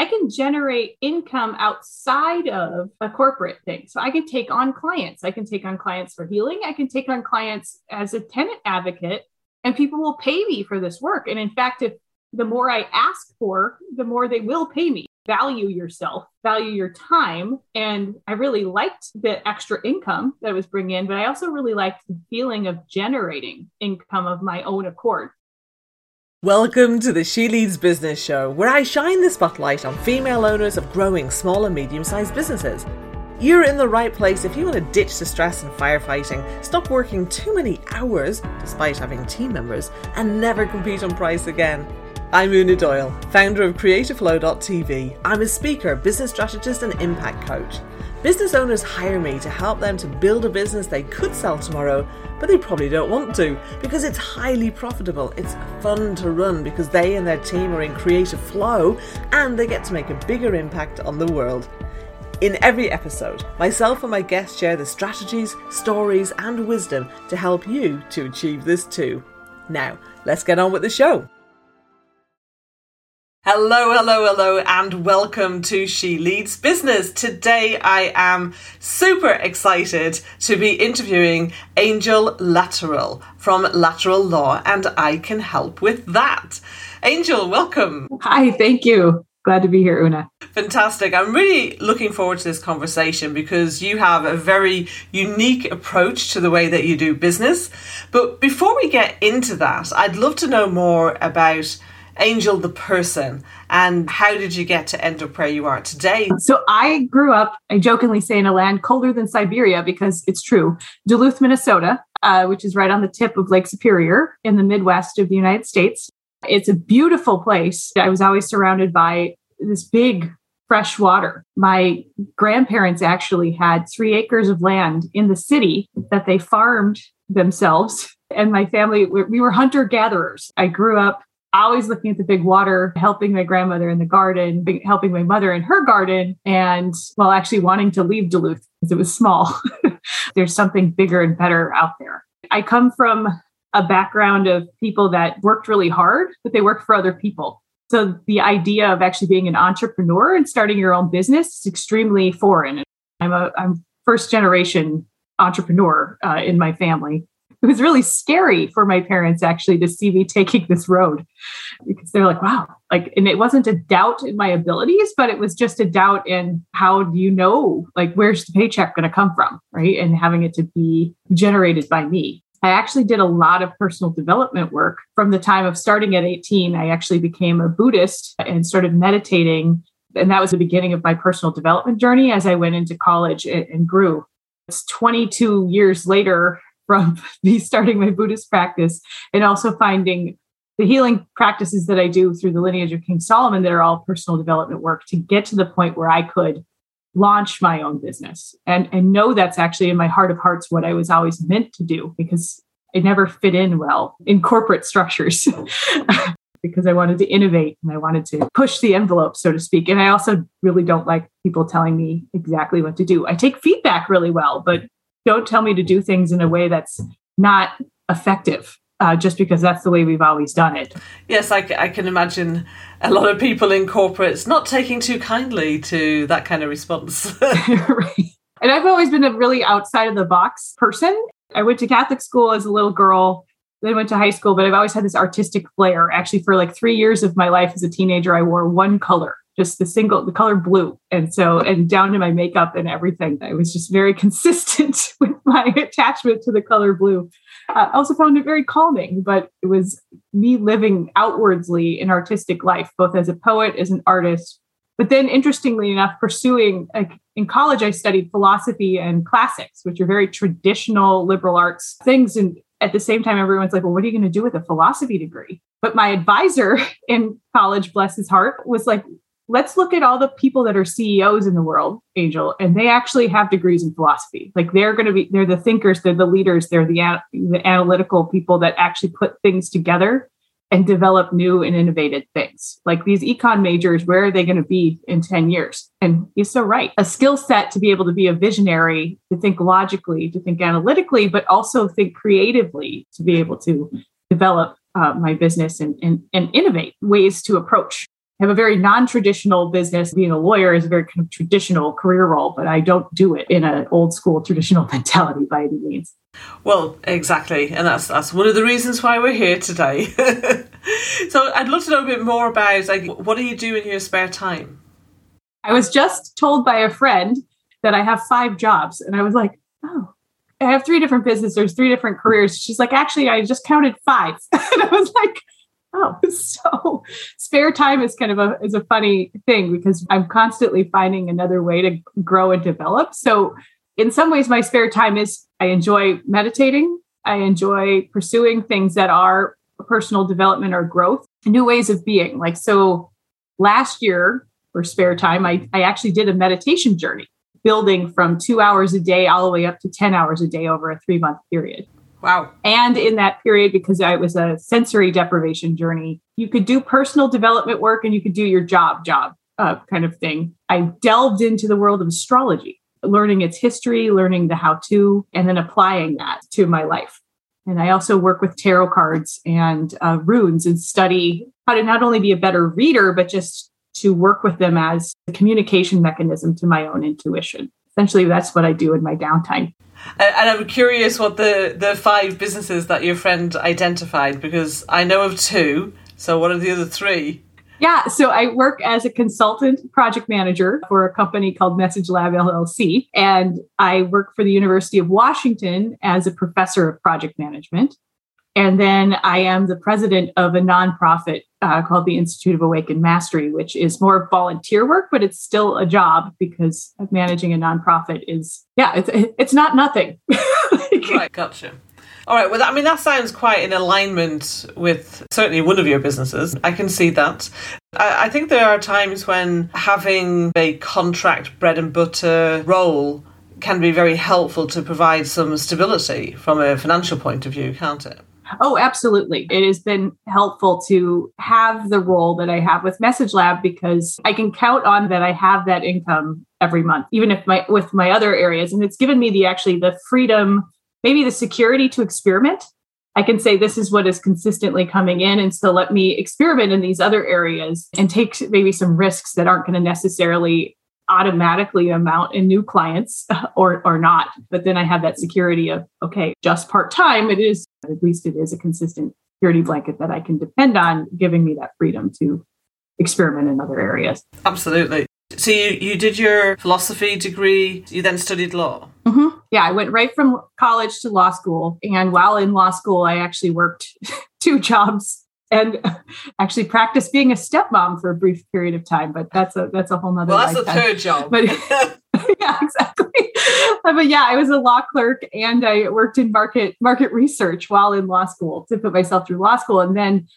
I can generate income outside of a corporate thing. So I can take on clients. I can take on clients for healing. I can take on clients as a tenant advocate, and people will pay me for this work. And in fact, if the more I ask for, the more they will pay me. Value yourself, value your time. And I really liked the extra income that I was bringing in, but I also really liked the feeling of generating income of my own accord. Welcome to the She Leads Business Show, where I shine the spotlight on female owners of growing small and medium sized businesses. You're in the right place if you want to ditch the stress and firefighting, stop working too many hours despite having team members, and never compete on price again. I'm Una Doyle, founder of CreativeFlow.tv. I'm a speaker, business strategist, and impact coach. Business owners hire me to help them to build a business they could sell tomorrow, but they probably don't want to because it's highly profitable. It's fun to run because they and their team are in creative flow and they get to make a bigger impact on the world. In every episode, myself and my guests share the strategies, stories, and wisdom to help you to achieve this too. Now, let's get on with the show. Hello, hello, hello, and welcome to She Leads Business. Today I am super excited to be interviewing Angel Lateral from Lateral Law, and I can help with that. Angel, welcome. Hi, thank you. Glad to be here, Una. Fantastic. I'm really looking forward to this conversation because you have a very unique approach to the way that you do business. But before we get into that, I'd love to know more about Angel the person and how did you get to end up where you are today? So I grew up, I jokingly say, in a land colder than Siberia because it's true, Duluth, Minnesota, uh, which is right on the tip of Lake Superior in the Midwest of the United States. It's a beautiful place. I was always surrounded by this big fresh water. My grandparents actually had three acres of land in the city that they farmed themselves. And my family, we were hunter gatherers. I grew up always looking at the big water, helping my grandmother in the garden, helping my mother in her garden, and well, actually wanting to leave Duluth because it was small. There's something bigger and better out there. I come from a background of people that worked really hard, but they worked for other people. So the idea of actually being an entrepreneur and starting your own business is extremely foreign. I'm a I'm first generation entrepreneur uh, in my family it was really scary for my parents actually to see me taking this road because they're like, wow, like, and it wasn't a doubt in my abilities, but it was just a doubt in how do you know, like, where's the paycheck going to come from? Right. And having it to be generated by me. I actually did a lot of personal development work from the time of starting at 18. I actually became a Buddhist and started meditating. And that was the beginning of my personal development journey as I went into college and grew. It's 22 years later from me starting my Buddhist practice and also finding the healing practices that I do through the lineage of King Solomon that are all personal development work to get to the point where I could launch my own business and and know that's actually in my heart of hearts what I was always meant to do because I never fit in well in corporate structures because I wanted to innovate and I wanted to push the envelope so to speak and I also really don't like people telling me exactly what to do. I take feedback really well but don't tell me to do things in a way that's not effective uh, just because that's the way we've always done it. Yes, I, I, can imagine a lot of people in corporates not taking too kindly to that kind of response. right. And I've always been a really outside of the box person. I went to Catholic school as a little girl, then went to high school, but I've always had this artistic flair. Actually, for like three years of my life as a teenager, I wore one color just the single the color blue. And so and down to my makeup and everything i was just very consistent with my attachment to the color blue. Uh, i also found it very calming but it was me living outwardly an artistic life both as a poet as an artist but then interestingly enough pursuing like in college i studied philosophy and classics which are very traditional liberal arts things. And at the same time everyone's like well what are you going to do with a philosophy degree? But my advisor in college bless his heart was like let's look at all the people that are CEOs in the world, Angel, and they actually have degrees in philosophy. Like they're going to be, they're the thinkers, they're the leaders, they're the, the analytical people that actually put things together and develop new and innovative things. Like these econ majors, where are they going to be in 10 years? And he's so right. A skill set to be able to be a visionary, to think logically, to think analytically, but also think creatively to be able to develop uh, my business and, and, and innovate ways to approach have a very non-traditional business. Being a lawyer is a very kind of traditional career role, but I don't do it in an old school traditional mentality by any means. Well, exactly, and that's that's one of the reasons why we're here today. so, I'd love to know a bit more about like what do you do in your spare time? I was just told by a friend that I have five jobs, and I was like, oh. I have three different businesses, three different careers. She's like, actually, I just counted five. and I was like, oh. So spare time is kind of a is a funny thing because i'm constantly finding another way to grow and develop. So in some ways my spare time is i enjoy meditating. I enjoy pursuing things that are personal development or growth new ways of being. Like so last year for spare time i, I actually did a meditation journey building from two hours a day all the way up to 10 hours a day over a three month period Wow. And in that period, because it was a sensory deprivation journey, you could do personal development work and you could do your job, job uh, kind of thing. I delved into the world of astrology, learning its history, learning the how to, and then applying that to my life. And I also work with tarot cards and uh, runes and study how to not only be a better reader, but just to work with them as a communication mechanism to my own intuition. Essentially, that's what I do in my downtime. And I'm curious what the, the five businesses that your friend identified because I know of two. So, what are the other three? Yeah, so I work as a consultant project manager for a company called Message Lab LLC. And I work for the University of Washington as a professor of project management. And then I am the president of a nonprofit uh, called the Institute of Awakened Mastery, which is more volunteer work, but it's still a job because managing a nonprofit is, yeah, it's, it's not nothing. right, gotcha. All right. Well, I mean, that sounds quite in alignment with certainly one of your businesses. I can see that. I, I think there are times when having a contract bread and butter role can be very helpful to provide some stability from a financial point of view, can't it? Oh, absolutely. It has been helpful to have the role that I have with Message Lab because I can count on that I have that income every month, even if my with my other areas. And it's given me the actually the freedom, maybe the security to experiment. I can say this is what is consistently coming in and so let me experiment in these other areas and take maybe some risks that aren't going to necessarily automatically amount in new clients or or not. But then i have that security of okay just part-time it is at least it is a consistent security blanket that i can depend on giving me that freedom to experiment in other areas. Absolutely. So you, you did your philosophy degree you then studied law? Mm-hmm. yeah i went right from college to law school. And while in law school i actually worked two jobs and actually practice being a stepmom for a brief period of time. But that's a that's a whole nother. Well, that's lifetime. a third job. But yeah, exactly. but yeah, I was a law clerk and I worked in market market research while in law school to put myself through law school, and then.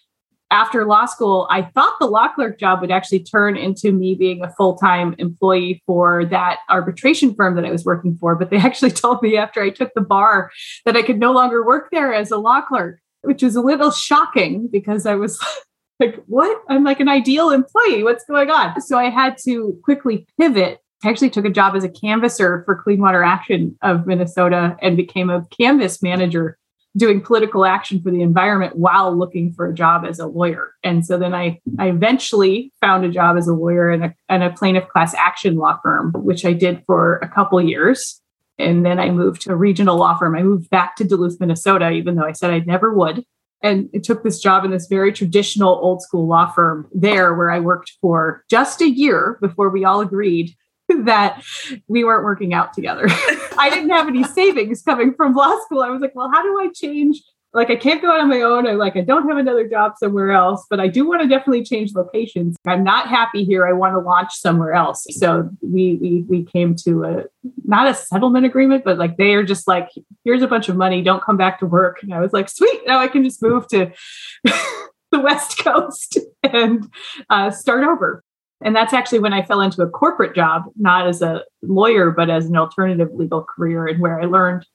After law school, I thought the law clerk job would actually turn into me being a full time employee for that arbitration firm that I was working for. But they actually told me after I took the bar that I could no longer work there as a law clerk which was a little shocking because I was like, what? I'm like an ideal employee. What's going on? So I had to quickly pivot. I actually took a job as a canvasser for Clean Water Action of Minnesota and became a canvas manager doing political action for the environment while looking for a job as a lawyer. And so then I, I eventually found a job as a lawyer in a, in a plaintiff class action law firm, which I did for a couple years. And then I moved to a regional law firm. I moved back to Duluth, Minnesota, even though I said I never would. And it took this job in this very traditional old school law firm there, where I worked for just a year before we all agreed that we weren't working out together. I didn't have any savings coming from law school. I was like, well, how do I change like I can't go out on my own. I like I don't have another job somewhere else, but I do want to definitely change locations. I'm not happy here. I want to launch somewhere else. So we we we came to a not a settlement agreement, but like they are just like, here's a bunch of money. Don't come back to work. And I was like, sweet. Now I can just move to the West Coast and uh, start over. And that's actually when I fell into a corporate job, not as a lawyer, but as an alternative legal career, and where I learned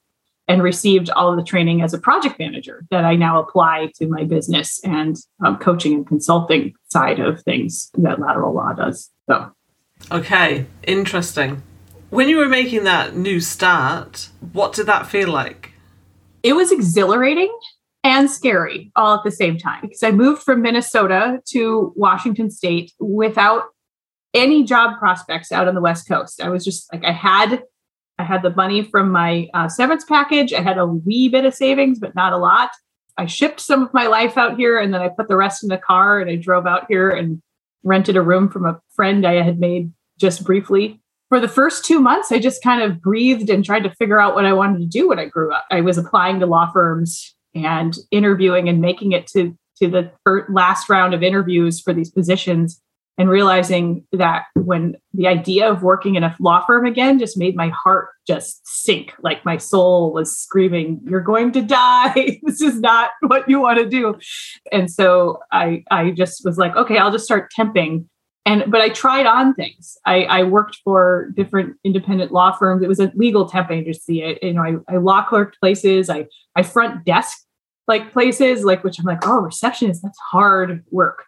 and received all of the training as a project manager that I now apply to my business and um, coaching and consulting side of things that lateral law does. So, okay, interesting. When you were making that new start, what did that feel like? It was exhilarating and scary all at the same time because I moved from Minnesota to Washington State without any job prospects out on the West Coast. I was just like, I had. I had the money from my uh, severance package. I had a wee bit of savings, but not a lot. I shipped some of my life out here and then I put the rest in the car and I drove out here and rented a room from a friend I had made just briefly. For the first two months, I just kind of breathed and tried to figure out what I wanted to do when I grew up. I was applying to law firms and interviewing and making it to, to the last round of interviews for these positions and realizing that when the idea of working in a law firm again just made my heart just sink. Like my soul was screaming you're going to die. This is not what you want to do. And so i i just was like okay i'll just start temping. And but i tried on things. I i worked for different independent law firms. It was a legal temp agency. I, you know i, I law clerked places. I i front desk like places like which i'm like oh receptionist that's hard work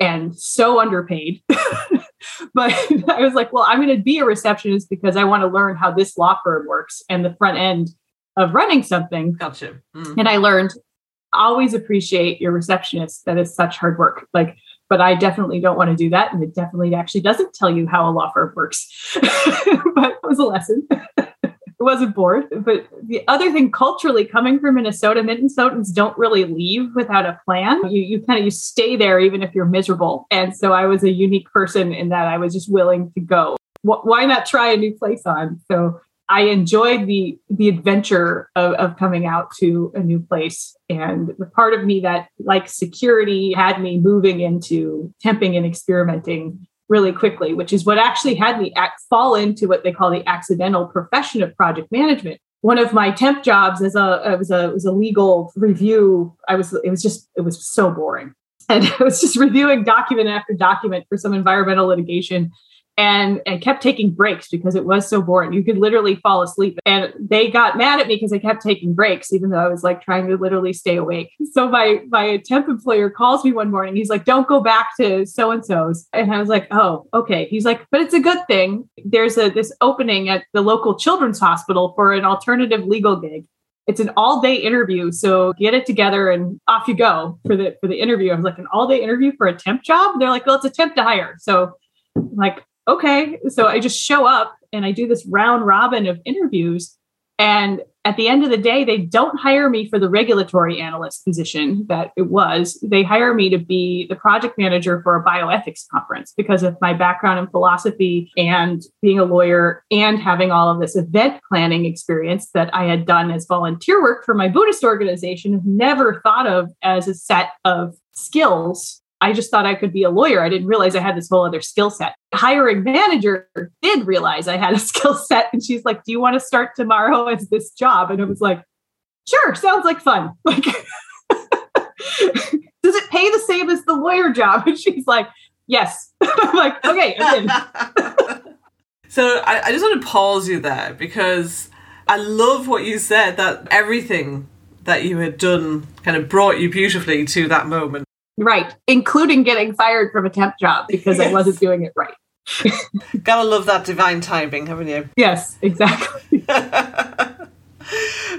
and so underpaid. but I was like, well, I'm going to be a receptionist because I want to learn how this law firm works and the front end of running something. Gotcha. Mm. And I learned always appreciate your receptionist. That is such hard work. Like, but I definitely don't want to do that. And it definitely actually doesn't tell you how a law firm works. but it was a lesson wasn't bored. But the other thing, culturally, coming from Minnesota, Minnesotans don't really leave without a plan. You you kind of you stay there even if you're miserable. And so I was a unique person in that I was just willing to go. Why not try a new place on? So I enjoyed the the adventure of, of coming out to a new place. And the part of me that like security had me moving into temping and experimenting really quickly, which is what actually had me act, fall into what they call the accidental profession of project management. One of my temp jobs as a was a was a legal review. I was it was just it was so boring, and I was just reviewing document after document for some environmental litigation and I kept taking breaks because it was so boring. You could literally fall asleep. And they got mad at me because I kept taking breaks, even though I was like trying to literally stay awake. So my my temp employer calls me one morning. He's like, "Don't go back to so and so's." And I was like, "Oh, okay." He's like, "But it's a good thing. There's a this opening at the local children's hospital for an alternative legal gig." It's an all-day interview, so get it together and off you go for the for the interview. I was like, an all-day interview for a temp job? They're like, well, it's a temp to hire. So like okay. So I just show up and I do this round robin of interviews. And at the end of the day, they don't hire me for the regulatory analyst position that it was. They hire me to be the project manager for a bioethics conference because of my background in philosophy and being a lawyer and having all of this event planning experience that I had done as volunteer work for my Buddhist organization, never thought of as a set of skills I just thought I could be a lawyer. I didn't realize I had this whole other skill set. The hiring manager did realize I had a skill set. And she's like, Do you want to start tomorrow as this job? And I was like, Sure, sounds like fun. Like, does it pay the same as the lawyer job? And she's like, Yes. I'm like, Okay, I'm in. so I, I just want to pause you there because I love what you said that everything that you had done kind of brought you beautifully to that moment Right. Including getting fired from a temp job because yes. I wasn't doing it right. Gotta love that divine timing, haven't you? Yes, exactly.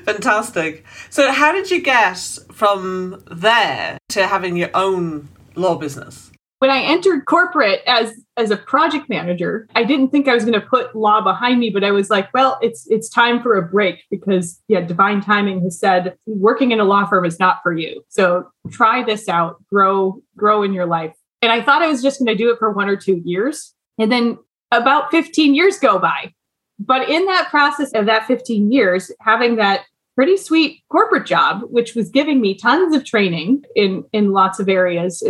Fantastic. So, how did you get from there to having your own law business? When I entered corporate as as a project manager, I didn't think I was going to put law behind me, but I was like, well, it's it's time for a break because yeah, divine timing has said working in a law firm is not for you. So try this out, grow grow in your life. And I thought I was just going to do it for one or two years. And then about 15 years go by. But in that process of that 15 years, having that pretty sweet corporate job, which was giving me tons of training in in lots of areas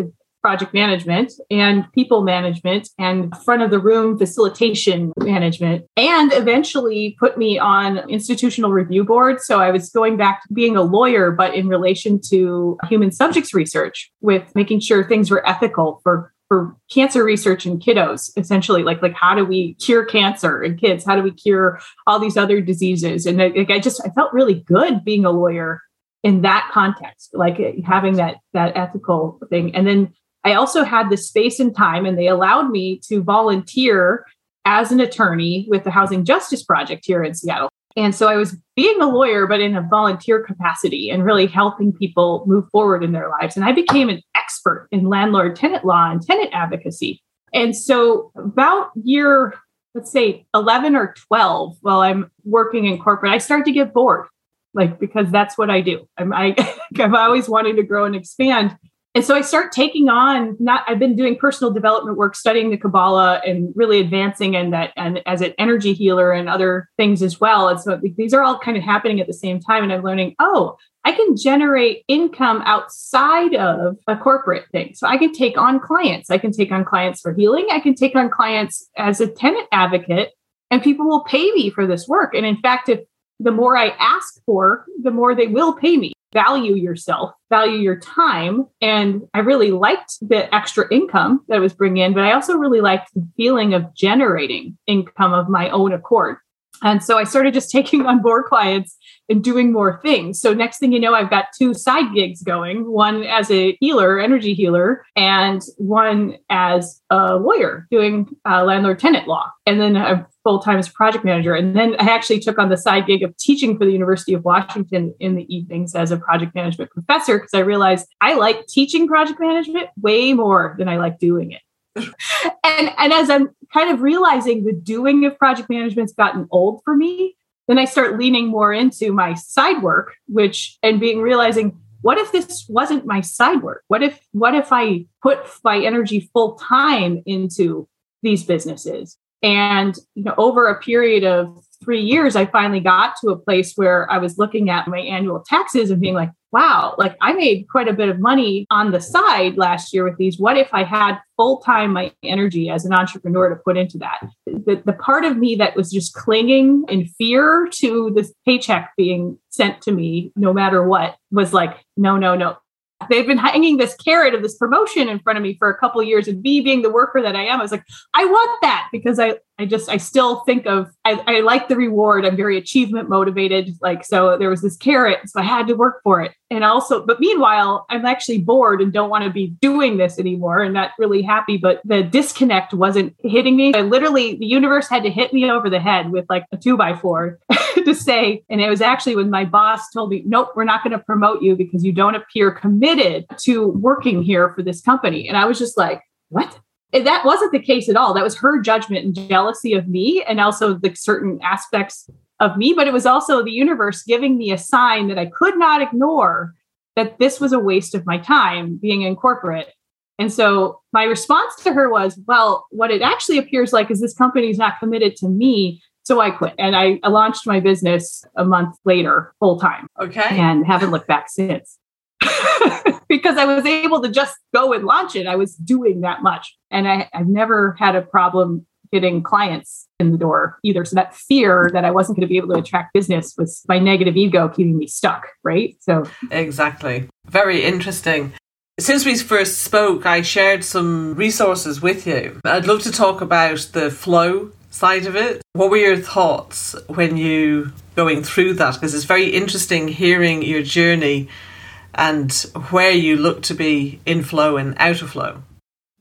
project management and people management and front of the room facilitation management. And eventually put me on institutional review board. So i was going back to being a lawyer but in relation to human subjects research with making sure things were ethical for for cancer research in kiddos essentially like like how do we cure cancer in kids? How do we cure all these other diseases? And like i just i felt really good being a lawyer in that context like having that that ethical thing. And then I also had the space and time, and they allowed me to volunteer as an attorney with the Housing Justice Project here in Seattle. And so I was being a lawyer, but in a volunteer capacity and really helping people move forward in their lives. And I became an expert in landlord tenant law and tenant advocacy. And so, about year, let's say 11 or 12, while I'm working in corporate, I start to get bored, like because that's what I do. I'm, I, I've always wanted to grow and expand and so I start taking on not I've been doing personal development work, studying the Kabbalah and really advancing in that and as an energy healer and other things as well. And so these are all kind of happening at the same time. And I'm learning, oh, I can generate income outside of a corporate thing. So I can take on clients. I can take on clients for healing. I can take on clients as a tenant advocate, and people will pay me for this work. And in fact, if the more I ask for, the more they will pay me value yourself, value your time. And I really liked the extra income that I was bringing in, but I also really liked the feeling of generating income of my own accord. And so I started just taking on more clients and doing more things. So next thing you know, I've got two side gigs going, one as a healer, energy healer, and one as a lawyer doing uh, landlord tenant law. And then I'm full time as project manager. And then I actually took on the side gig of teaching for the University of Washington in the evenings as a project management professor because I realized I like teaching project management way more than I like doing it. And and as I'm kind of realizing the doing of project management's gotten old for me, then I start leaning more into my side work, which and being realizing what if this wasn't my side work? What if what if I put my energy full time into these businesses? And you know, over a period of three years, I finally got to a place where I was looking at my annual taxes and being like, wow, like I made quite a bit of money on the side last year with these. What if I had full time my energy as an entrepreneur to put into that? The, the part of me that was just clinging in fear to this paycheck being sent to me, no matter what, was like, no, no, no, they've been hanging this carrot of this promotion in front of me for a couple years and me being the worker that i am. I was like i want that because i i just i still think of I, I like the reward. I'm very achievement motivated. Like so there was this carrot so i had to work for it. And also but meanwhile i'm actually bored and don't want to be doing this anymore and not really happy but the disconnect wasn't hitting me. I literally the universe had to hit me over the head with like a two by four to say and it was actually when my boss told me nope we're not going to promote you because you don't appear committed to working here for this company and i was just like what that wasn't the case at all. That was her judgment and jealousy of me, and also the certain aspects of me. But it was also the universe giving me a sign that I could not ignore that this was a waste of my time being in corporate. And so my response to her was, well, what it actually appears like is this company is not committed to me. So I quit and I, launched my business a month later, full time. Okay. And haven't looked back since. because I was able to just go and launch it. I was doing that much. And I, I've never had a problem getting clients in the door either. So that fear that I wasn't going to be able to attract business was my negative ego keeping me stuck, right? So exactly. Very interesting. Since we first spoke, I shared some resources with you. I'd love to talk about the flow side of it. What were your thoughts when you going through that? Because it's very interesting hearing your journey and where you look to be in flow and out of flow?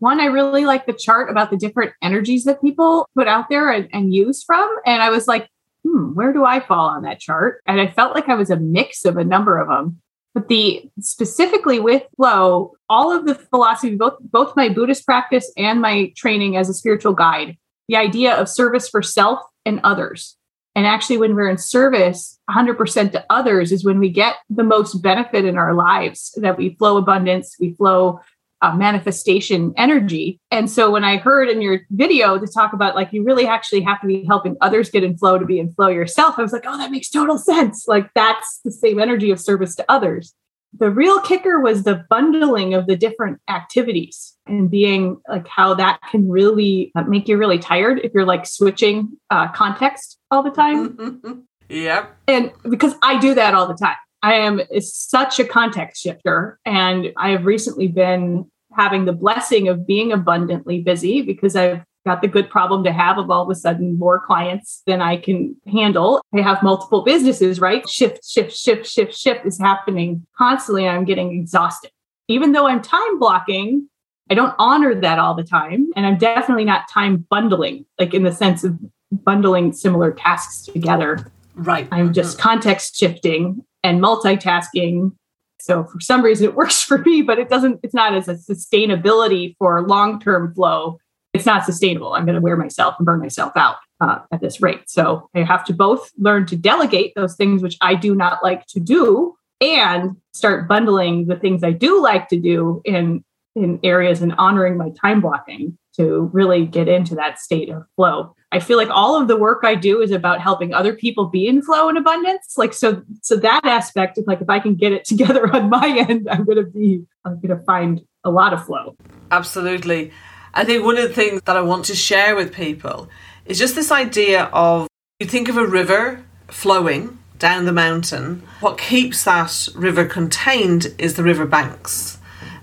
One, I really like the chart about the different energies that people put out there and, and use from. And I was like, hmm, where do I fall on that chart? And I felt like I was a mix of a number of them. But the specifically with flow, all of the philosophy, both both my Buddhist practice and my training as a spiritual guide, the idea of service for self and others. And actually, when we're in service 100% to others, is when we get the most benefit in our lives, that we flow abundance, we flow uh, manifestation energy. And so, when I heard in your video to talk about like you really actually have to be helping others get in flow to be in flow yourself, I was like, oh, that makes total sense. Like, that's the same energy of service to others the real kicker was the bundling of the different activities and being like how that can really uh, make you really tired if you're like switching uh, context all the time. yep. And because I do that all the time. I am such a context shifter. And I have recently been having the blessing of being abundantly busy because I've got the good problem to have of all of a sudden more clients than I can handle. I have multiple businesses, right? Shift, shift, shift, shift, shift is happening constantly. I'm getting exhausted. Even though I'm time blocking, I don't honor that all the time. And I'm definitely not time bundling, like in the sense of bundling similar tasks together. Right. I'm just mm-hmm. context shifting and multitasking. So for some reason it works for me, but it doesn't, it's not as a sustainability for long-term flow. It's not sustainable. I'm going to wear myself and burn myself out uh, at this rate. So I have to both learn to delegate those things which I do not like to do and start bundling the things I do like to do in in areas and honoring my time blocking to really get into that state of flow. I feel like all of the work I do is about helping other people be in flow and abundance. Like so so that aspect of like if I can get it together on my end, I'm gonna be I'm gonna find a lot of flow. Absolutely. I think one of the things that I want to share with people is just this idea of you think of a river flowing down the mountain. What keeps that river contained is the river banks.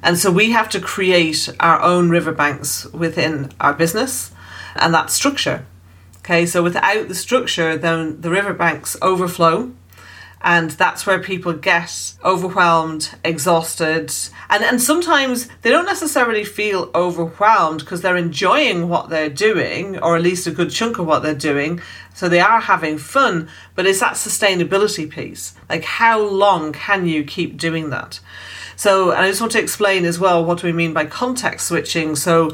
And so we have to create our own riverbanks within our business and that structure. Okay, so without the structure, then the riverbanks overflow. And that's where people get overwhelmed, exhausted. And, and sometimes they don't necessarily feel overwhelmed because they're enjoying what they're doing, or at least a good chunk of what they're doing. So they are having fun, but it's that sustainability piece. Like, how long can you keep doing that? So, and I just want to explain as well what we mean by context switching. So,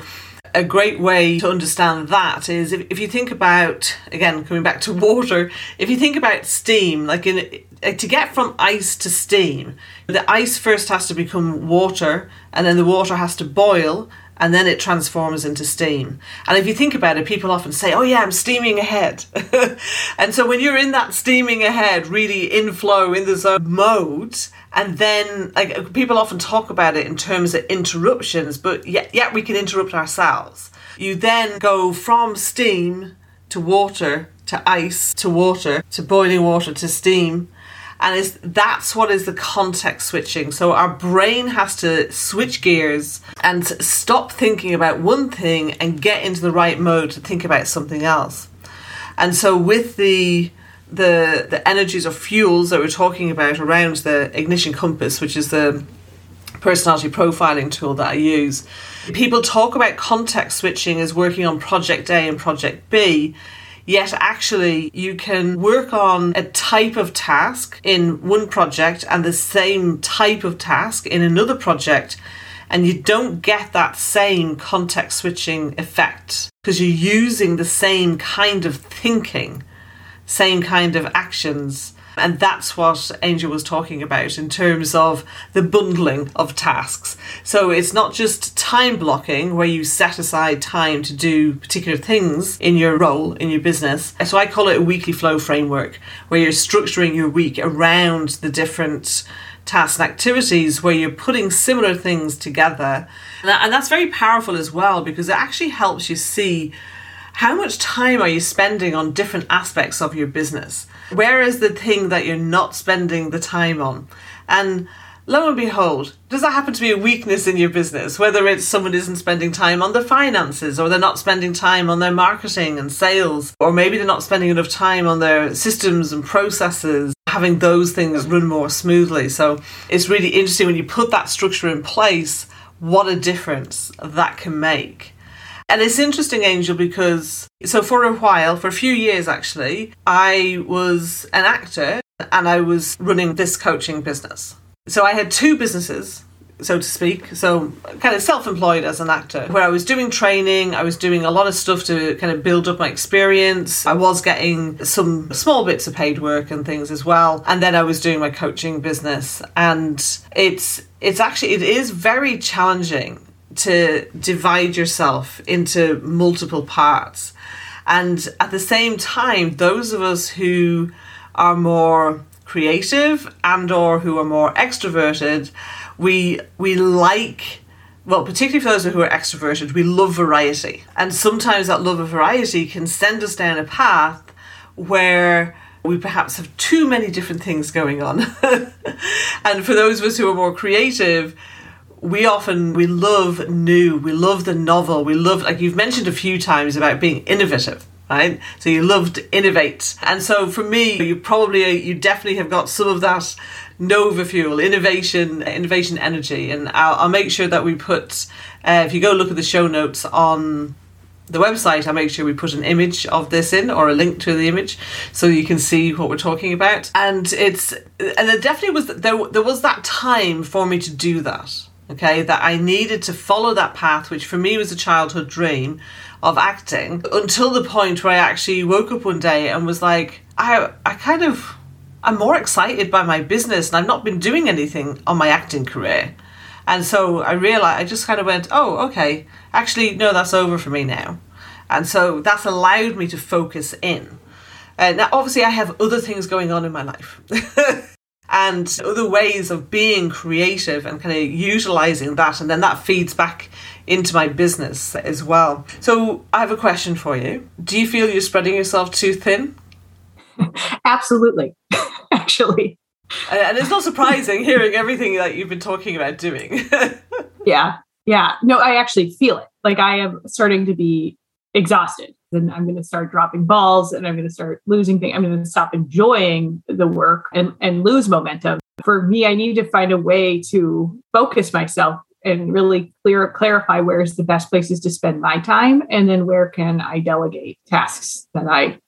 a great way to understand that is if, if you think about again coming back to water if you think about steam like in eh, to get from ice to steam the ice first has to become water and then the water has to boil and then it transforms into steam. And if you think about it, people often say, Oh, yeah, I'm steaming ahead. and so when you're in that steaming ahead, really in flow, in the zone mode, and then like people often talk about it in terms of interruptions but yet, yet we can interrupt ourselves. You then go from steam to water to ice to water to boiling water to steam. And is that's what is the context switching. So our brain has to switch gears and stop thinking about one thing and get into the right mode to think about something else. And so with the the the energies or fuels that we're talking about around the ignition compass, which is the personality profiling tool that I use. People talk about context switching as working on project A and project B. Yet, actually, you can work on a type of task in one project and the same type of task in another project, and you don't get that same context switching effect because you're using the same kind of thinking same kind of actions. And that's what Angel was talking about in terms of the bundling of tasks. So it's not just time blocking where you set aside time to do particular things in your role, in your business. So I call it a weekly flow framework where you're structuring your week around the different tasks and activities where you're putting similar things together. And that's very powerful as well because it actually helps you see how much time are you spending on different aspects of your business? Where is the thing that you're not spending the time on? And lo and behold, does that happen to be a weakness in your business? Whether it's someone isn't spending time on their finances, or they're not spending time on their marketing and sales, or maybe they're not spending enough time on their systems and processes, having those things run more smoothly. So it's really interesting when you put that structure in place, what a difference that can make. And it's interesting, Angel, because so for a while, for a few years actually, I was an actor and I was running this coaching business. So I had two businesses so to speak. So, kind of self employed as an actor, where I was doing training, I was doing a lot of stuff to kind of build up my experience. I was getting some small bits of paid work and things as well. And then I was doing my coaching business. And it's, it's actually, it is very challenging to divide yourself into multiple parts. And at the same time, those of us who are more creative and or who are more extroverted, we we like well, particularly for those who are extroverted, we love variety. And sometimes that love of variety can send us down a path where we perhaps have too many different things going on. and for those of us who are more creative, we often we love new we love the novel we love like you've mentioned a few times about being innovative right so you love to innovate and so for me you probably you definitely have got some of that nova fuel innovation innovation energy and i'll, I'll make sure that we put uh, if you go look at the show notes on the website, I make sure we put an image of this in or a link to the image so you can see what we're talking about. And it's and there definitely was there there was that time for me to do that. Okay, that I needed to follow that path, which for me was a childhood dream of acting, until the point where I actually woke up one day and was like, I I kind of I'm more excited by my business and I've not been doing anything on my acting career. And so I realized, I just kind of went, oh, okay, actually, no, that's over for me now. And so that's allowed me to focus in. Uh, now, obviously, I have other things going on in my life and other ways of being creative and kind of utilizing that. And then that feeds back into my business as well. So I have a question for you. Do you feel you're spreading yourself too thin? Absolutely, actually. And it's not surprising hearing everything that you've been talking about doing. yeah. Yeah. No, I actually feel it. Like I am starting to be exhausted I'm going to start dropping balls and I'm going to start losing things. I'm going to stop enjoying the work and, and lose momentum. For me, I need to find a way to focus myself and really clear clarify where's the best places to spend my time and then where can I delegate tasks that I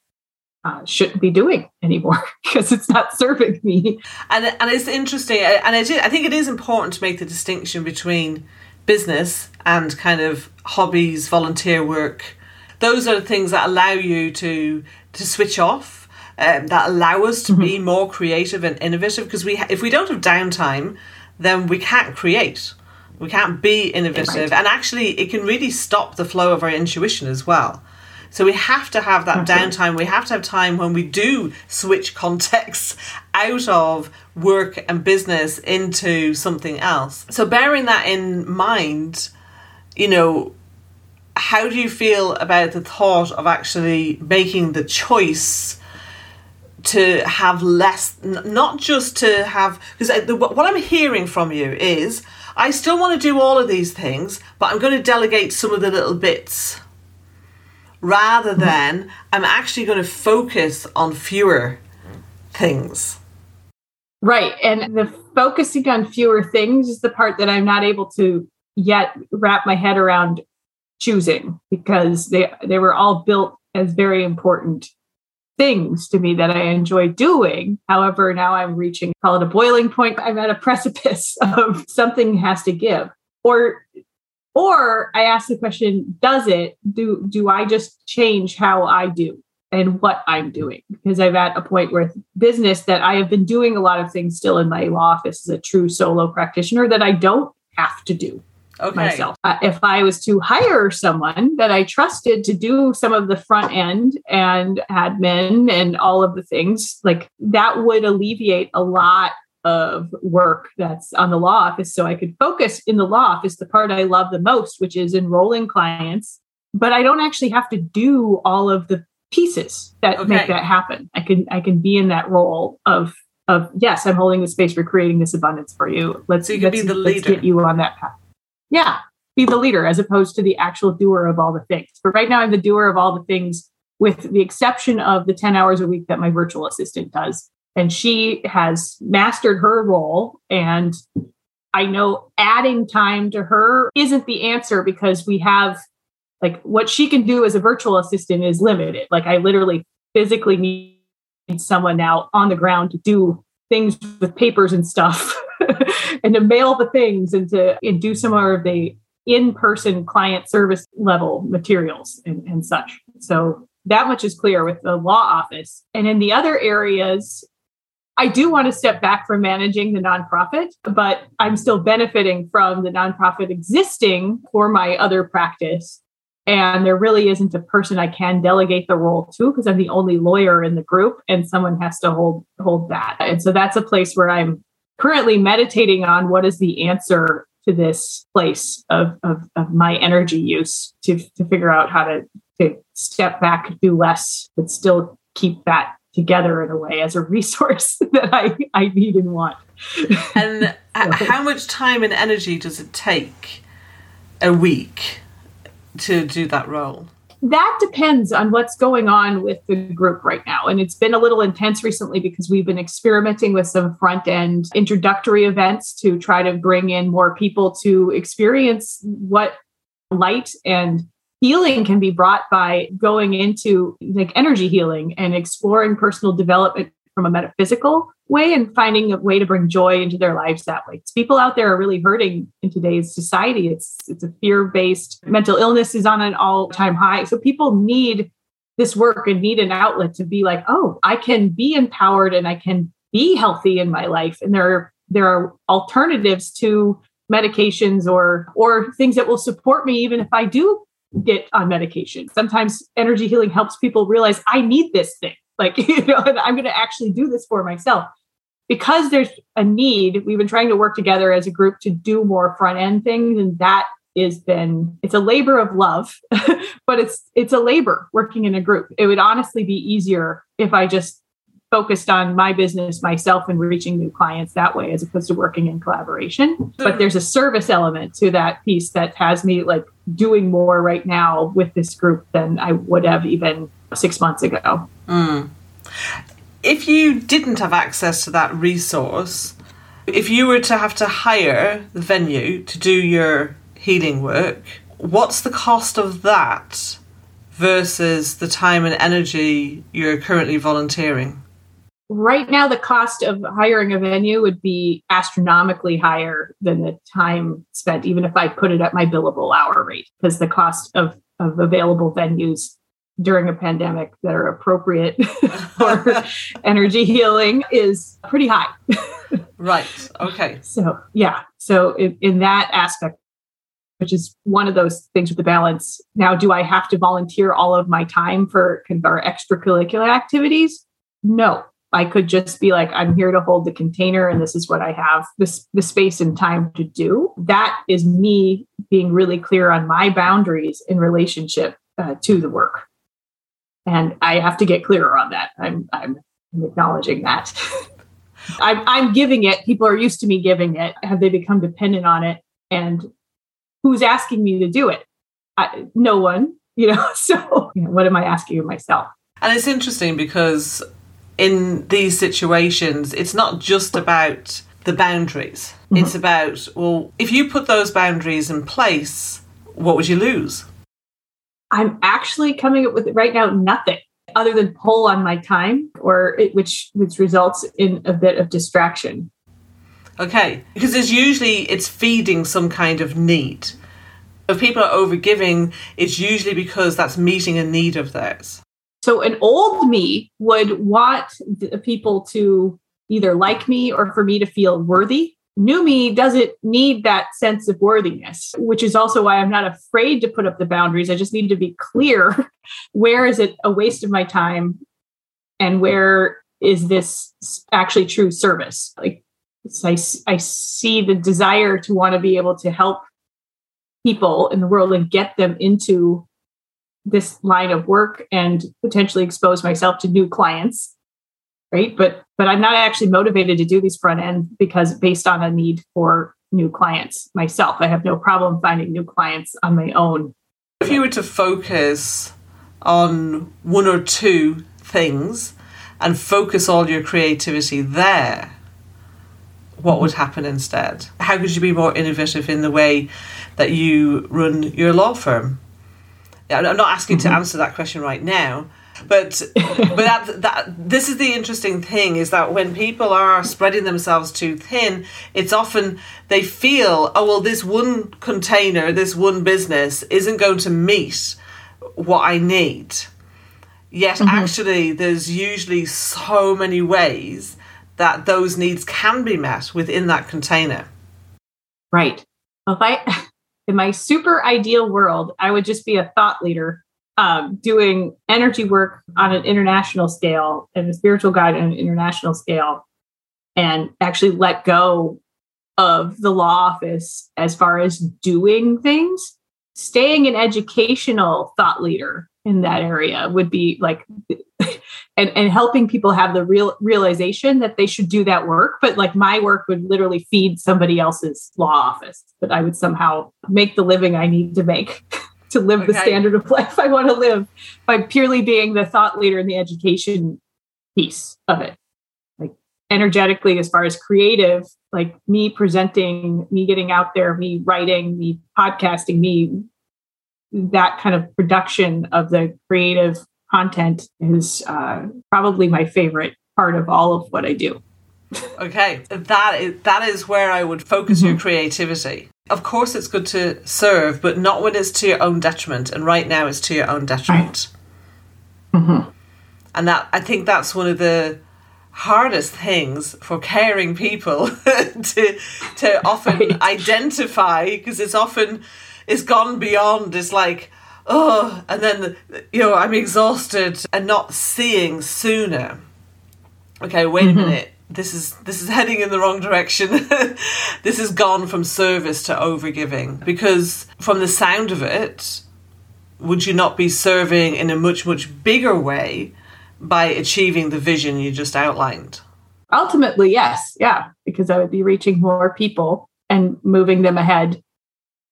uh, shouldn't be doing anymore because it's not serving me. And and it's interesting, and I, I think it is important to make the distinction between business and kind of hobbies, volunteer work. Those are the things that allow you to to switch off. Um, that allow us to mm-hmm. be more creative and innovative because we if we don't have downtime then we can't create we can't be innovative right. and actually it can really stop the flow of our intuition as well so we have to have that downtime. We have to have time when we do switch contexts out of work and business into something else. So bearing that in mind, you know, how do you feel about the thought of actually making the choice to have less, not just to have, because what I'm hearing from you is, I still want to do all of these things, but I'm going to delegate some of the little bits rather mm-hmm. than I'm actually going to focus on fewer things. Right. And the focusing on fewer things is the part that I'm not able to yet wrap my head around choosing because they they were all built as very important things to me that I enjoy doing. However, now I'm reaching call it a boiling point. I'm at a precipice of something has to give. Or or I ask the question, does it? Do do I just change how I do and what I'm doing? Because I'm at a point where business that I have been doing a lot of things still in my law office as a true solo practitioner that I don't have to do okay. myself. Uh, if I was to hire someone that I trusted to do some of the front end and admin and all of the things, like that would alleviate a lot of work that's on the law office so I could focus in the law office the part I love the most, which is enrolling clients. But I don't actually have to do all of the pieces that okay. make that happen. I can I can be in that role of of yes, I'm holding the space for creating this abundance for you. Let's, so you let's, be the leader. let's get you on that path. Yeah, be the leader as opposed to the actual doer of all the things. But right now I'm the doer of all the things with the exception of the 10 hours a week that my virtual assistant does and she has mastered her role and i know adding time to her isn't the answer because we have like what she can do as a virtual assistant is limited like i literally physically need someone now on the ground to do things with papers and stuff and to mail the things and to and do some of the in-person client service level materials and, and such so that much is clear with the law office and in the other areas I do want to step back from managing the nonprofit, but I'm still benefiting from the nonprofit existing for my other practice. And there really isn't a person I can delegate the role to because I'm the only lawyer in the group and someone has to hold hold that. And so that's a place where I'm currently meditating on what is the answer to this place of, of, of my energy use to, to figure out how to, to step back, do less, but still keep that together in a way as a resource that I, I need and want. And so. how much time and energy does it take a week to do that role? That depends on what's going on with the group right now. And it's been a little intense recently because we've been experimenting with some front end introductory events to try to bring in more people to experience what light and healing can be brought by going into like energy healing and exploring personal development from a metaphysical way and finding a way to bring joy into their lives that way. People out there are really hurting in today's society. It's it's a fear-based mental illness is on an all-time high. So people need this work and need an outlet to be like, oh, I can be empowered and I can be healthy in my life. And there are there are alternatives to medications or or things that will support me even if I do get on medication. Sometimes energy healing helps people realize I need this thing. Like, you know, and I'm going to actually do this for myself. Because there's a need, we've been trying to work together as a group to do more front end things. And that has been it's a labor of love, but it's it's a labor working in a group. It would honestly be easier if I just focused on my business myself and reaching new clients that way as opposed to working in collaboration but there's a service element to that piece that has me like doing more right now with this group than i would have even six months ago mm. If you didn't have access to that resource if you were to have to hire the venue to do your healing work what's the cost of that versus the time and energy you're currently volunteering? Right now the cost of hiring a venue would be astronomically higher than the time spent even if i put it at my billable hour rate because the cost of, of available venues during a pandemic that are appropriate for energy healing is pretty high. Right. Okay. So yeah. So in, in that aspect which is one of those things with the balance now do i have to volunteer all of my time for our extracurricular activities? No. I could just be like, I'm here to hold the container and this is what I have this the space and time to do. That is me being really clear on my boundaries in relationship uh, to the work. And I have to get clearer on that. I'm, I'm acknowledging that. I'm, I'm giving it. People are used to me giving it. Have they become dependent on it? And who's asking me to do it? I, no one, you know. So, you know, what am I asking of myself? And it's interesting because in these situations, it's not just about the boundaries. Mm-hmm. It's about, well, if you put those boundaries in place, what would you lose? I'm actually coming up with right now nothing other than pull on my time or it, which which results in a bit of distraction. Okay, because there's usually it's feeding some kind of need. If people are overgiving, it's usually because that's meeting a need of theirs. So an old me would want people to either like me or for me to feel worthy. New me doesn't need that sense of worthiness, which is also why I'm not afraid to put up the boundaries. I just need to be clear where is it a waste of my time and where is this actually true service? Like I, I see the desire to want to be able to help people in the world and get them into this line of work and potentially expose myself to new clients right? But but i'm not actually motivated to do these front end because based on a need for new clients myself. I have no problem finding new clients on my own. If you were to focus on one or two things and focus all your creativity there what would happen instead? How could you be more innovative in the way that you run your law firm? I'm not asking mm-hmm. to answer that question right now, but but that, that this is the interesting thing is that when people are spreading themselves too thin, it's often they feel oh well this one container, this one business isn't going to meet what I need. Yet mm-hmm. actually, there's usually so many ways that those needs can be met within that container. Right. Well, if I in my super ideal world, I would just be a thought leader um, doing energy work on an international scale and a spiritual guide on an international scale and actually let go of the law office as far as doing things. Staying an educational thought leader in that area would be like and, and helping people have the real realization that they should do that work but like my work would literally feed somebody else's law office but i would somehow make the living i need to make to live okay. the standard of life i want to live by purely being the thought leader in the education piece of it like energetically as far as creative like me presenting me getting out there me writing me podcasting me that kind of production of the creative content is uh, probably my favorite part of all of what I do. okay, that is that is where I would focus mm-hmm. your creativity. Of course, it's good to serve, but not when it's to your own detriment. And right now, it's to your own detriment. Mm-hmm. And that I think that's one of the hardest things for caring people to to often right. identify because it's often it's gone beyond. It's like oh, and then you know I'm exhausted and not seeing sooner. Okay, wait mm-hmm. a minute. This is this is heading in the wrong direction. this has gone from service to overgiving because from the sound of it, would you not be serving in a much much bigger way by achieving the vision you just outlined? Ultimately, yes. Yeah, because I would be reaching more people and moving them ahead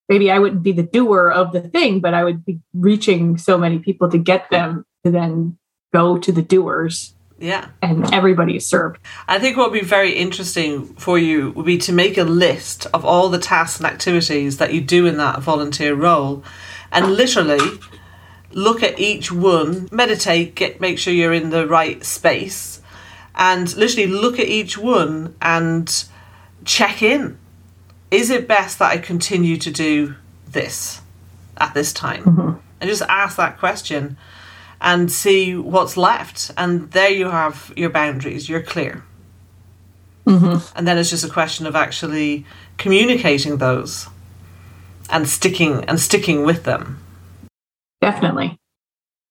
maybe I wouldn't be the doer of the thing, but I would be reaching so many people to get them to then go to the doers. Yeah. And everybody is served. I think what would be very interesting for you would be to make a list of all the tasks and activities that you do in that volunteer role and literally look at each one, meditate, get make sure you're in the right space and literally look at each one and check in is it best that I continue to do this at this time? Mm-hmm. And just ask that question and see what's left. And there you have your boundaries, you're clear. Mm-hmm. And then it's just a question of actually communicating those and sticking and sticking with them. Definitely.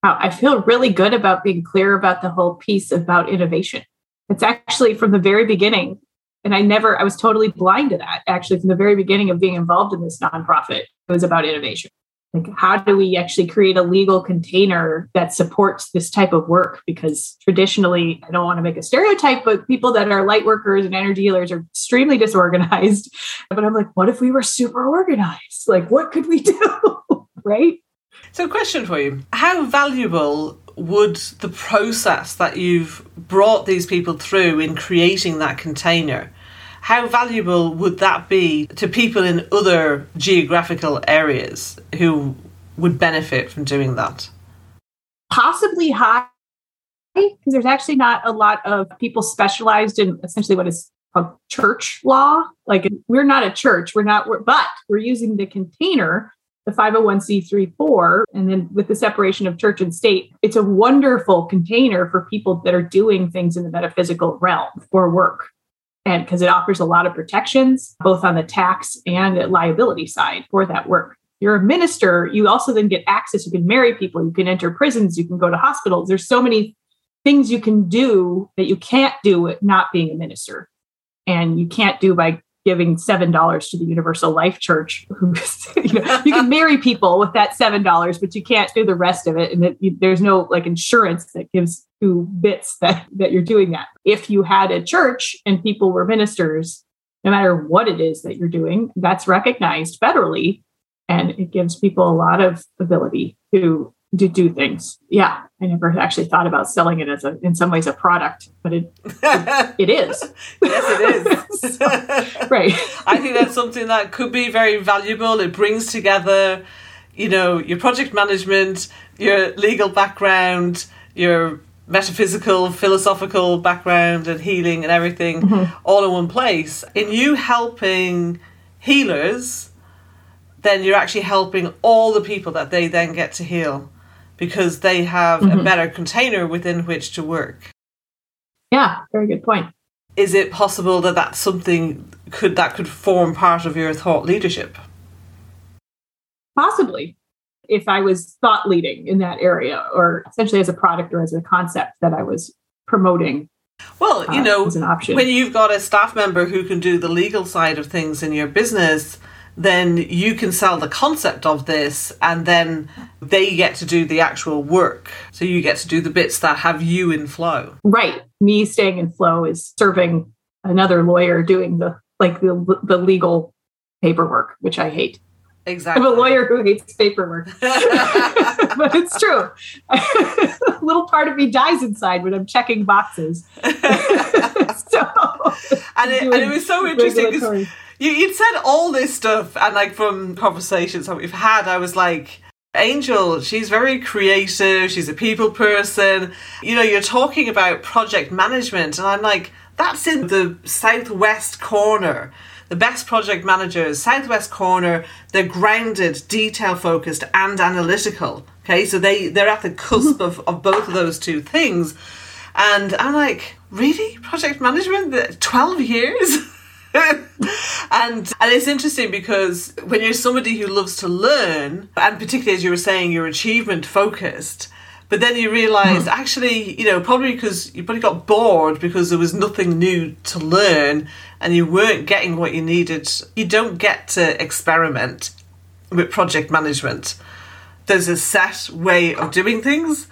I feel really good about being clear about the whole piece about innovation. It's actually from the very beginning and I never, I was totally blind to that actually from the very beginning of being involved in this nonprofit. It was about innovation. Like, how do we actually create a legal container that supports this type of work? Because traditionally, I don't want to make a stereotype, but people that are light workers and energy healers are extremely disorganized. But I'm like, what if we were super organized? Like, what could we do? right? So, question for you How valuable would the process that you've brought these people through in creating that container how valuable would that be to people in other geographical areas who would benefit from doing that? Possibly high, because there's actually not a lot of people specialized in essentially what is called church law. Like we're not a church, we're not, we're, but we're using the container the 501c34 and then with the separation of church and state it's a wonderful container for people that are doing things in the metaphysical realm for work and because it offers a lot of protections, both on the tax and liability side for that work. You're a minister, you also then get access. You can marry people, you can enter prisons, you can go to hospitals. There's so many things you can do that you can't do not being a minister. And you can't do by giving seven dollars to the Universal Life Church. you, know, you can marry people with that seven dollars, but you can't do the rest of it, and it, you, there's no like insurance that gives two bits that that you're doing that. If you had a church and people were ministers, no matter what it is that you're doing, that's recognized federally, and it gives people a lot of ability to to do things. Yeah, I never actually thought about selling it as a, in some ways, a product, but it it, it is. yes, it is. so, right. I think that's something that could be very valuable. It brings together, you know, your project management, your legal background, your metaphysical, philosophical background, and healing and everything, mm-hmm. all in one place. In you helping healers then you're actually helping all the people that they then get to heal because they have mm-hmm. a better container within which to work. Yeah, very good point. Is it possible that that's something could that could form part of your thought leadership? Possibly. If I was thought leading in that area or essentially as a product or as a concept that I was promoting. Well, you uh, know, when you've got a staff member who can do the legal side of things in your business, then you can sell the concept of this and then they get to do the actual work. So you get to do the bits that have you in flow. Right. Me staying in flow is serving another lawyer doing the like the the legal paperwork, which I hate. Exactly. I'm a lawyer who hates paperwork. but it's true. a little part of me dies inside when I'm checking boxes. so, and, it, and it was so interesting you, you'd said all this stuff, and like from conversations that we've had, I was like, Angel, she's very creative, she's a people person. You know, you're talking about project management, and I'm like, that's in the southwest corner. The best project managers, southwest corner, they're grounded, detail focused, and analytical. Okay, so they, they're at the cusp of, of both of those two things. And I'm like, really? Project management? 12 years? and and it's interesting because when you're somebody who loves to learn, and particularly as you were saying, you're achievement focused, but then you realize mm. actually, you know, probably because you probably got bored because there was nothing new to learn and you weren't getting what you needed. You don't get to experiment with project management. There's a set way of doing things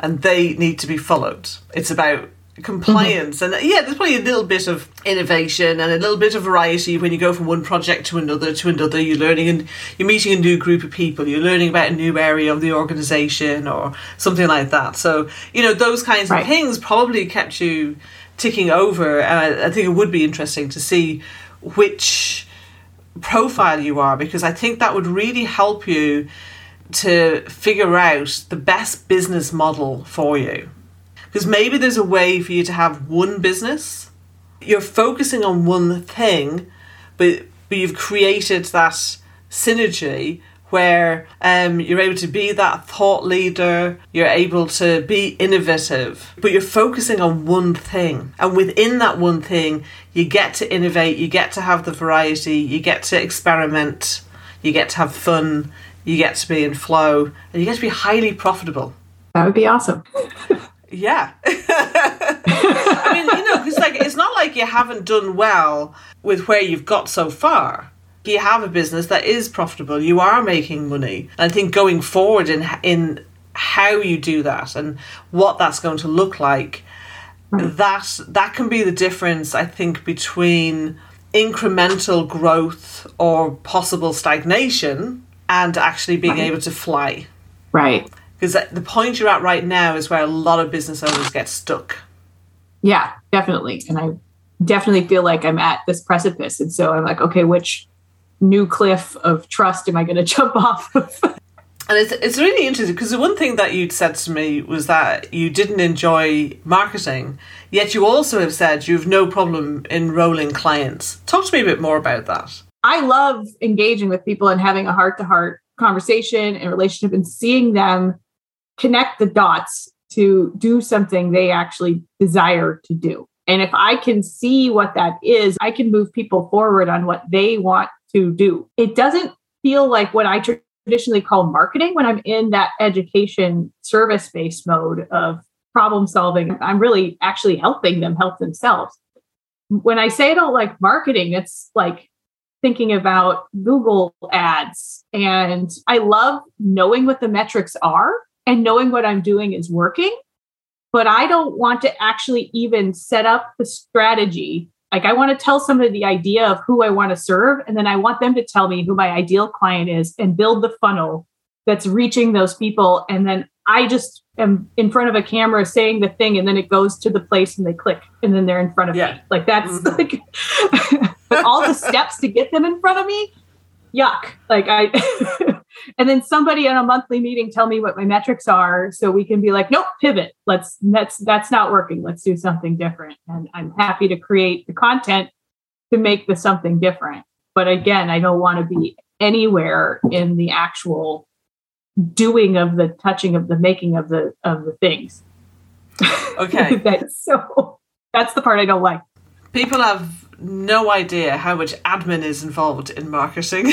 and they need to be followed. It's about compliance. Mm-hmm. and yeah there's probably a little bit of innovation and a little bit of variety when you go from one project to another to another. You're learning and you're meeting a new group of people. You're learning about a new area of the organization or something like that. So you know those kinds right. of things probably kept you ticking over. And I, I think it would be interesting to see which profile you are because i think that would really help you to figure out the best business model for you because maybe there's a way for you to have one business. You're focusing on one thing, but but you've created that synergy where um, you're able to be that thought leader, you're able to be innovative, but you're focusing on one thing. And within that one thing, you get to innovate, you get to have the variety, you get to experiment, you get to have fun, you get to be in flow, and you get to be highly profitable. That would be awesome. Yeah. I mean, you know, because like it's not like you haven't done well with where you've got so far. You have a business that is profitable. You are making money. I think going forward in in how you do that and what that's going to look like, right. that that can be the difference. I think between incremental growth or possible stagnation and actually being right. able to fly. Right because the point you're at right now is where a lot of business owners get stuck. Yeah, definitely. And I definitely feel like I'm at this precipice. And so I'm like, okay, which new cliff of trust am I going to jump off of? and it's, it's really interesting because the one thing that you'd said to me was that you didn't enjoy marketing, yet you also have said you have no problem enrolling clients. Talk to me a bit more about that. I love engaging with people and having a heart to heart conversation and relationship and seeing them connect the dots to do something they actually desire to do. And if I can see what that is, I can move people forward on what they want to do. It doesn't feel like what I traditionally call marketing when I'm in that education service based mode of problem solving. I'm really actually helping them help themselves. When I say I don't like marketing, it's like thinking about Google ads. And I love knowing what the metrics are and knowing what I'm doing is working. But I don't want to actually even set up the strategy. Like, I want to tell somebody the idea of who I want to serve. And then I want them to tell me who my ideal client is and build the funnel that's reaching those people. And then I just am in front of a camera saying the thing, and then it goes to the place and they click, and then they're in front of yeah. me. Like, that's mm-hmm. like all the steps to get them in front of me. Yuck. Like, I. and then somebody in a monthly meeting tell me what my metrics are so we can be like nope pivot. Let's that's that's not working. Let's do something different. And i'm happy to create the content to make the something different. But again i don't want to be anywhere in the actual doing of the touching of the making of the of the things. Okay. That's so that's the part i don't like. People have no idea how much admin is involved in marketing.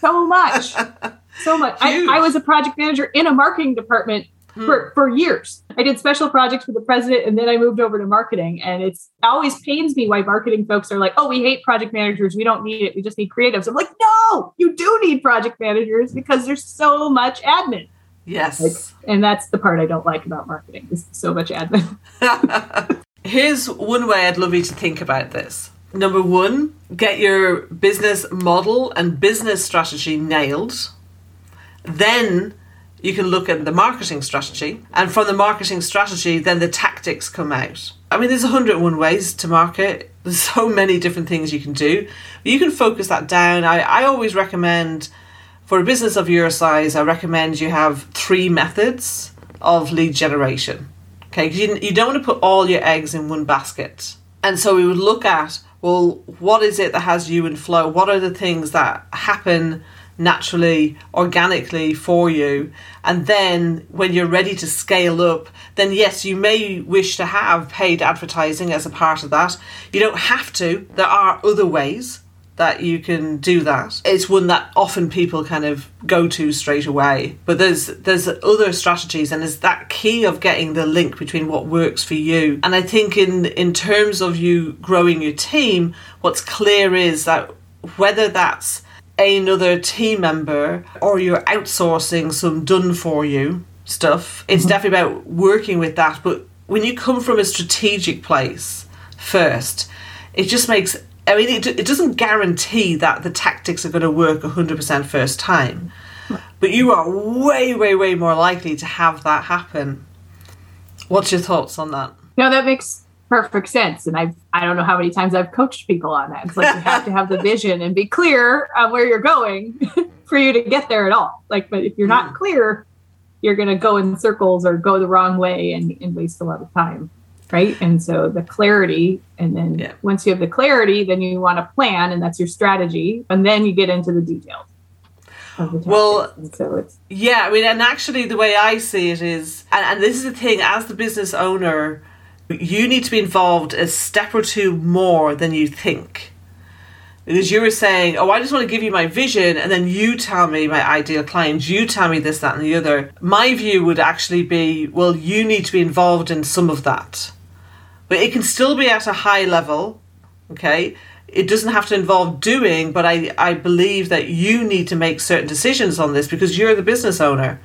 So much so much. I, I, was a project manager in a marketing department hmm. for, for years. I did special projects for the president and then I moved over to marketing. And it's always pains me why marketing folks are like, oh, we hate project managers. We don't need it. We just need creatives. I'm like, no, you do need project managers because there's so much admin. Yes. Like, and that's the part I don't like about marketing is so much admin. Here's one way I'd love you to think about this. Number one, get your business model and business strategy nailed then you can look at the marketing strategy, and from the marketing strategy, then the tactics come out. I mean, there's 101 ways to market. There's so many different things you can do. You can focus that down. I, I always recommend for a business of your size, I recommend you have three methods of lead generation. Okay, you, you don't want to put all your eggs in one basket. And so we would look at, well, what is it that has you in flow? What are the things that happen naturally, organically for you? And then when you're ready to scale up, then yes, you may wish to have paid advertising as a part of that. You don't have to, there are other ways that you can do that. It's one that often people kind of go to straight away. But there's there's other strategies and there's that key of getting the link between what works for you. And I think in in terms of you growing your team, what's clear is that whether that's another team member or you're outsourcing some done for you stuff, it's mm-hmm. definitely about working with that. But when you come from a strategic place first, it just makes I mean, it, it doesn't guarantee that the tactics are going to work 100% first time, but you are way, way, way more likely to have that happen. What's your thoughts on that? No, that makes perfect sense. And I've, I don't know how many times I've coached people on that. It's like you have to have the vision and be clear on where you're going for you to get there at all. Like, but if you're not mm. clear, you're going to go in circles or go the wrong way and, and waste a lot of time right and so the clarity and then yeah. once you have the clarity then you want to plan and that's your strategy and then you get into the details well so it's yeah i mean and actually the way i see it is and, and this is the thing as the business owner you need to be involved a step or two more than you think because you were saying, oh, I just want to give you my vision, and then you tell me my ideal client, you tell me this, that, and the other. My view would actually be, well, you need to be involved in some of that but it can still be at a high level. Okay, it doesn't have to involve doing, but I, I believe that you need to make certain decisions on this because you're the business owner.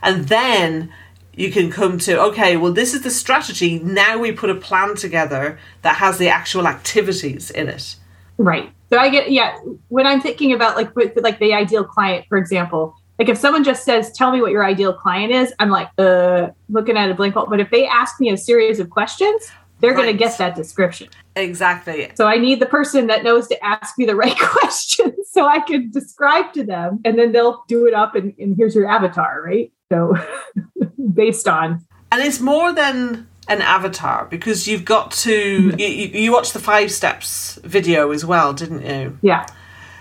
And then you can come to, okay, well, this is the strategy. Now we put a plan together that has the actual activities in it. Right. So I get, yeah, when I'm thinking about like, with, like the ideal client, for example, like if someone just says, tell me what your ideal client is, I'm like, uh, looking at a blank. wall But if they ask me a series of questions, they're right. going to get that description. Exactly. So I need the person that knows to ask me the right questions so I can describe to them and then they'll do it up and, and here's your avatar, right? So based on. And it's more than an avatar because you've got to, mm-hmm. you, you watched the five steps video as well, didn't you? Yeah.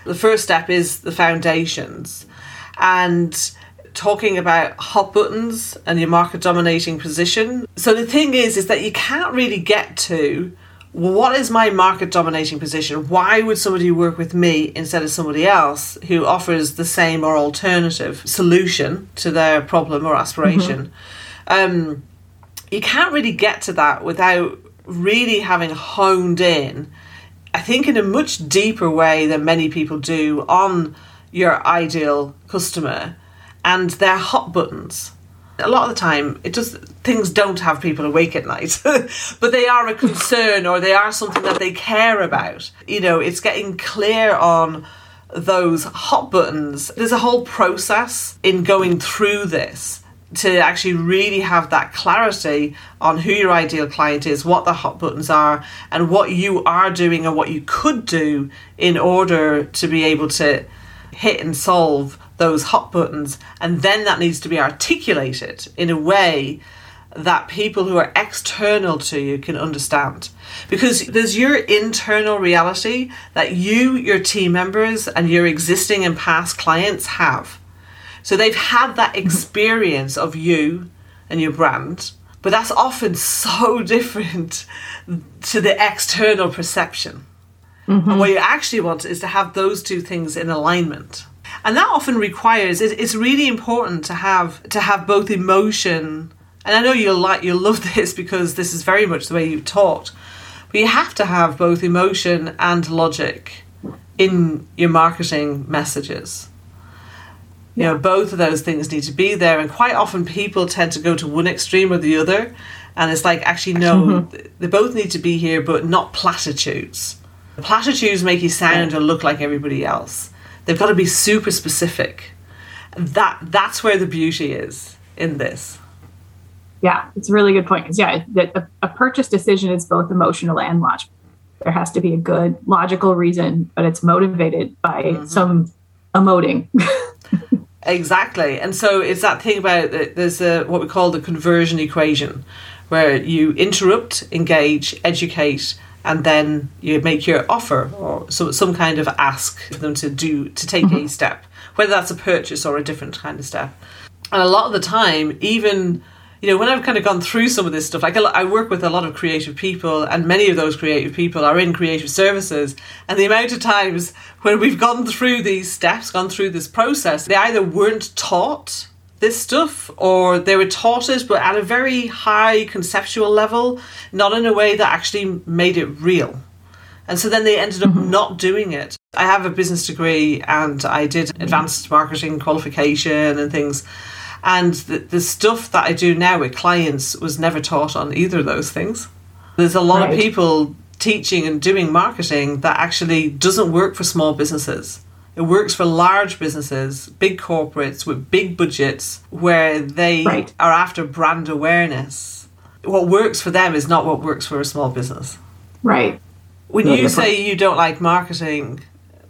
The first step is the foundations. And talking about hot buttons and your market dominating position. So the thing is is that you can't really get to what is my market dominating position? Why would somebody work with me instead of somebody else who offers the same or alternative solution to their problem or aspiration? Mm-hmm. Um, you can't really get to that without really having honed in, I think, in a much deeper way than many people do on your ideal customer and they're hot buttons. A lot of the time, it just things don't have people awake at night, but they are a concern or they are something that they care about. You know, it's getting clear on those hot buttons. There's a whole process in going through this to actually really have that clarity on who your ideal client is, what the hot buttons are, and what you are doing and what you could do in order to be able to hit and solve those hot buttons, and then that needs to be articulated in a way that people who are external to you can understand. Because there's your internal reality that you, your team members, and your existing and past clients have. So they've had that experience of you and your brand, but that's often so different to the external perception. Mm-hmm. And what you actually want is to have those two things in alignment and that often requires it's really important to have to have both emotion and I know you'll like you'll love this because this is very much the way you've talked but you have to have both emotion and logic in your marketing messages. You know both of those things need to be there and quite often people tend to go to one extreme or the other and it's like actually no mm-hmm. they both need to be here but not platitudes. Platitudes make you sound or look like everybody else They've got to be super specific. That that's where the beauty is in this. Yeah, it's a really good point. Because yeah, a, a purchase decision is both emotional and logical. There has to be a good logical reason, but it's motivated by mm-hmm. some emoting. Exactly. And so it's that thing about there's a, what we call the conversion equation, where you interrupt, engage, educate, and then you make your offer or so, some kind of ask for them to do to take mm-hmm. a step, whether that's a purchase or a different kind of step. And a lot of the time, even you know, when I've kind of gone through some of this stuff, like I work with a lot of creative people, and many of those creative people are in creative services. And the amount of times when we've gone through these steps, gone through this process, they either weren't taught this stuff or they were taught it, but at a very high conceptual level, not in a way that actually made it real. And so then they ended up mm-hmm. not doing it. I have a business degree and I did advanced marketing qualification and things. And the, the stuff that I do now with clients was never taught on either of those things. There's a lot right. of people teaching and doing marketing that actually doesn't work for small businesses. It works for large businesses, big corporates with big budgets where they right. are after brand awareness. What works for them is not what works for a small business. Right. When you say you don't like marketing,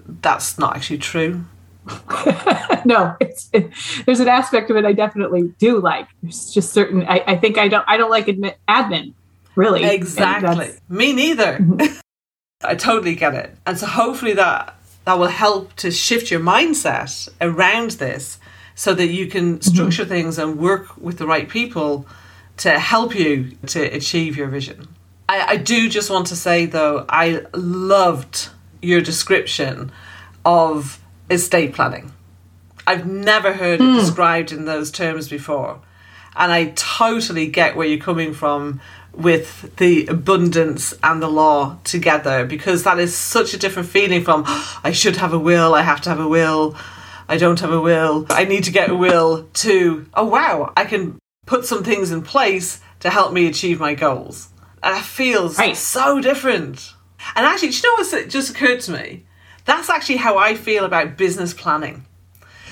that's not actually true. no, it's it, there's an aspect of it I definitely do like. There's just certain I, I think I don't I don't like admin really. Exactly. Me neither. Mm-hmm. I totally get it. And so hopefully that that will help to shift your mindset around this so that you can mm-hmm. structure mm-hmm. things and work with the right people to help you to achieve your vision. I, I do just want to say though, I loved your description of estate planning. I've never heard mm. it hmm. described in those terms before. And I totally get where you're coming from with the abundance and the law together because that is such a different feeling from oh, I should have a will, I have to have a will, I don't have a will, I need to get a will to oh wow, I can put some things in place to help me achieve my goals. And it feels right. so different. And actually, do you know what just occurred to me? That's actually how I feel about business planning.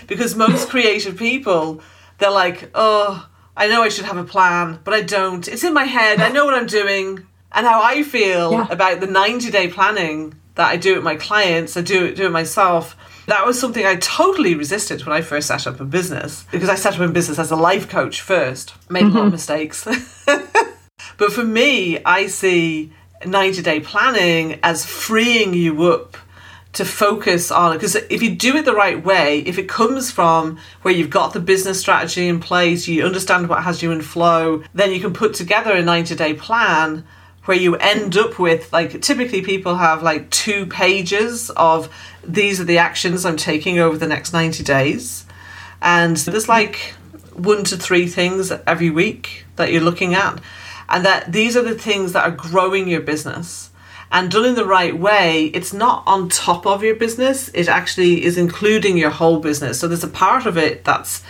Because most creative people, they're like, oh, I know I should have a plan, but I don't. It's in my head. I know what I'm doing. And how I feel yeah. about the 90 day planning that I do with my clients, I do it, do it myself. That was something I totally resisted when I first set up a business because I set up a business as a life coach first, made mm-hmm. a lot of mm-hmm. mistakes. but for me, I see 90 day planning as freeing you up to focus on because if you do it the right way if it comes from where you've got the business strategy in place you understand what has you in flow then you can put together a 90 day plan where you end up with like typically people have like two pages of these are the actions I'm taking over the next 90 days. And there's like one to three things every week that you're looking at and that these are the things that are growing your business and done in the right way, it's not on top of your business, it actually is including your whole business. So there's a part of it that's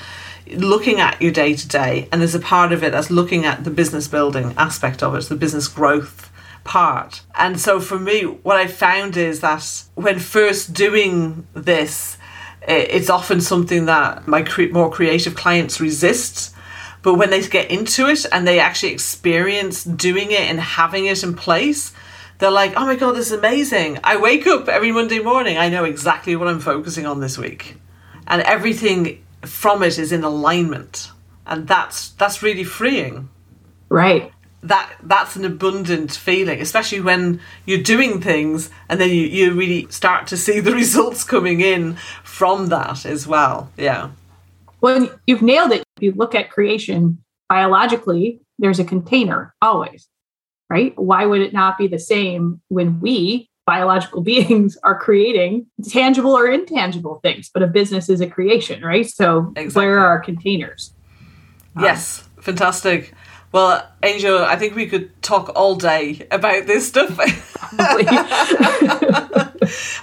looking at your day to day, and there's a part of it that's looking at the business building aspect of it, the business growth part. And so for me, what I found is that when first doing this, it's often something that my more creative clients resist. But when they get into it and they actually experience doing it and having it in place, they're like, oh my God, this is amazing. I wake up every Monday morning, I know exactly what I'm focusing on this week. And everything from it is in alignment. And that's that's really freeing. Right. That that's an abundant feeling, especially when you're doing things and then you, you really start to see the results coming in from that as well. Yeah. Well, you've nailed it. If you look at creation biologically, there's a container always right? Why would it not be the same when we, biological beings, are creating tangible or intangible things? But a business is a creation, right? So exactly. where are our containers? Yes, um, fantastic. Well, Angel, I think we could talk all day about this stuff.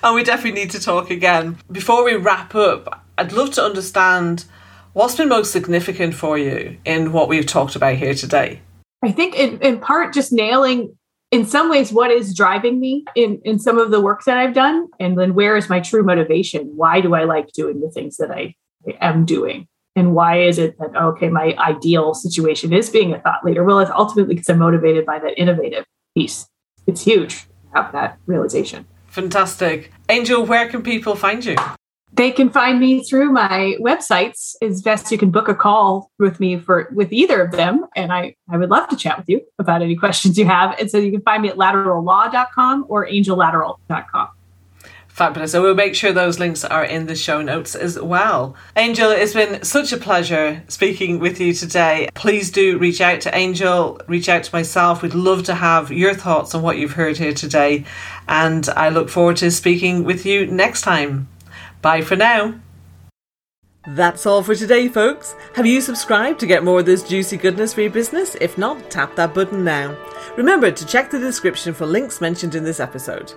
and we definitely need to talk again. Before we wrap up, I'd love to understand what's been most significant for you in what we've talked about here today. I think in, in part just nailing in some ways what is driving me in, in some of the work that I've done and then where is my true motivation? Why do I like doing the things that I am doing? And why is it that oh, okay, my ideal situation is being a thought leader? Well, it's ultimately because I'm motivated by that innovative piece. It's huge to have that realization. Fantastic. Angel, where can people find you? They can find me through my websites. Is best you can book a call with me for with either of them, and I I would love to chat with you about any questions you have. And so you can find me at laterallaw.com or angellateral.com. Fabulous. And we'll make sure those links are in the show notes as well. Angel, it's been such a pleasure speaking with you today. Please do reach out to Angel, reach out to myself. We'd love to have your thoughts on what you've heard here today. And I look forward to speaking with you next time. Bye for now. That's all for today, folks. Have you subscribed to get more of this juicy goodness for your business? If not, tap that button now. Remember to check the description for links mentioned in this episode.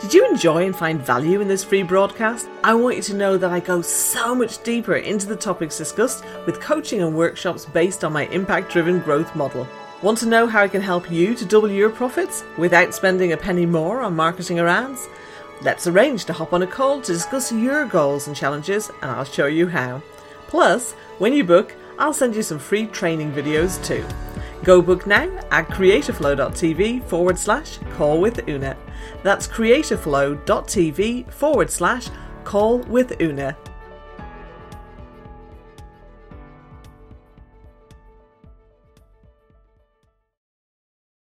Did you enjoy and find value in this free broadcast? I want you to know that I go so much deeper into the topics discussed with coaching and workshops based on my impact driven growth model. Want to know how I can help you to double your profits without spending a penny more on marketing or ads? Let's arrange to hop on a call to discuss your goals and challenges, and I'll show you how. Plus, when you book, I'll send you some free training videos too. Go book now at creativeflow.tv forward slash call with Una. That's creativeflow.tv forward slash call with Una.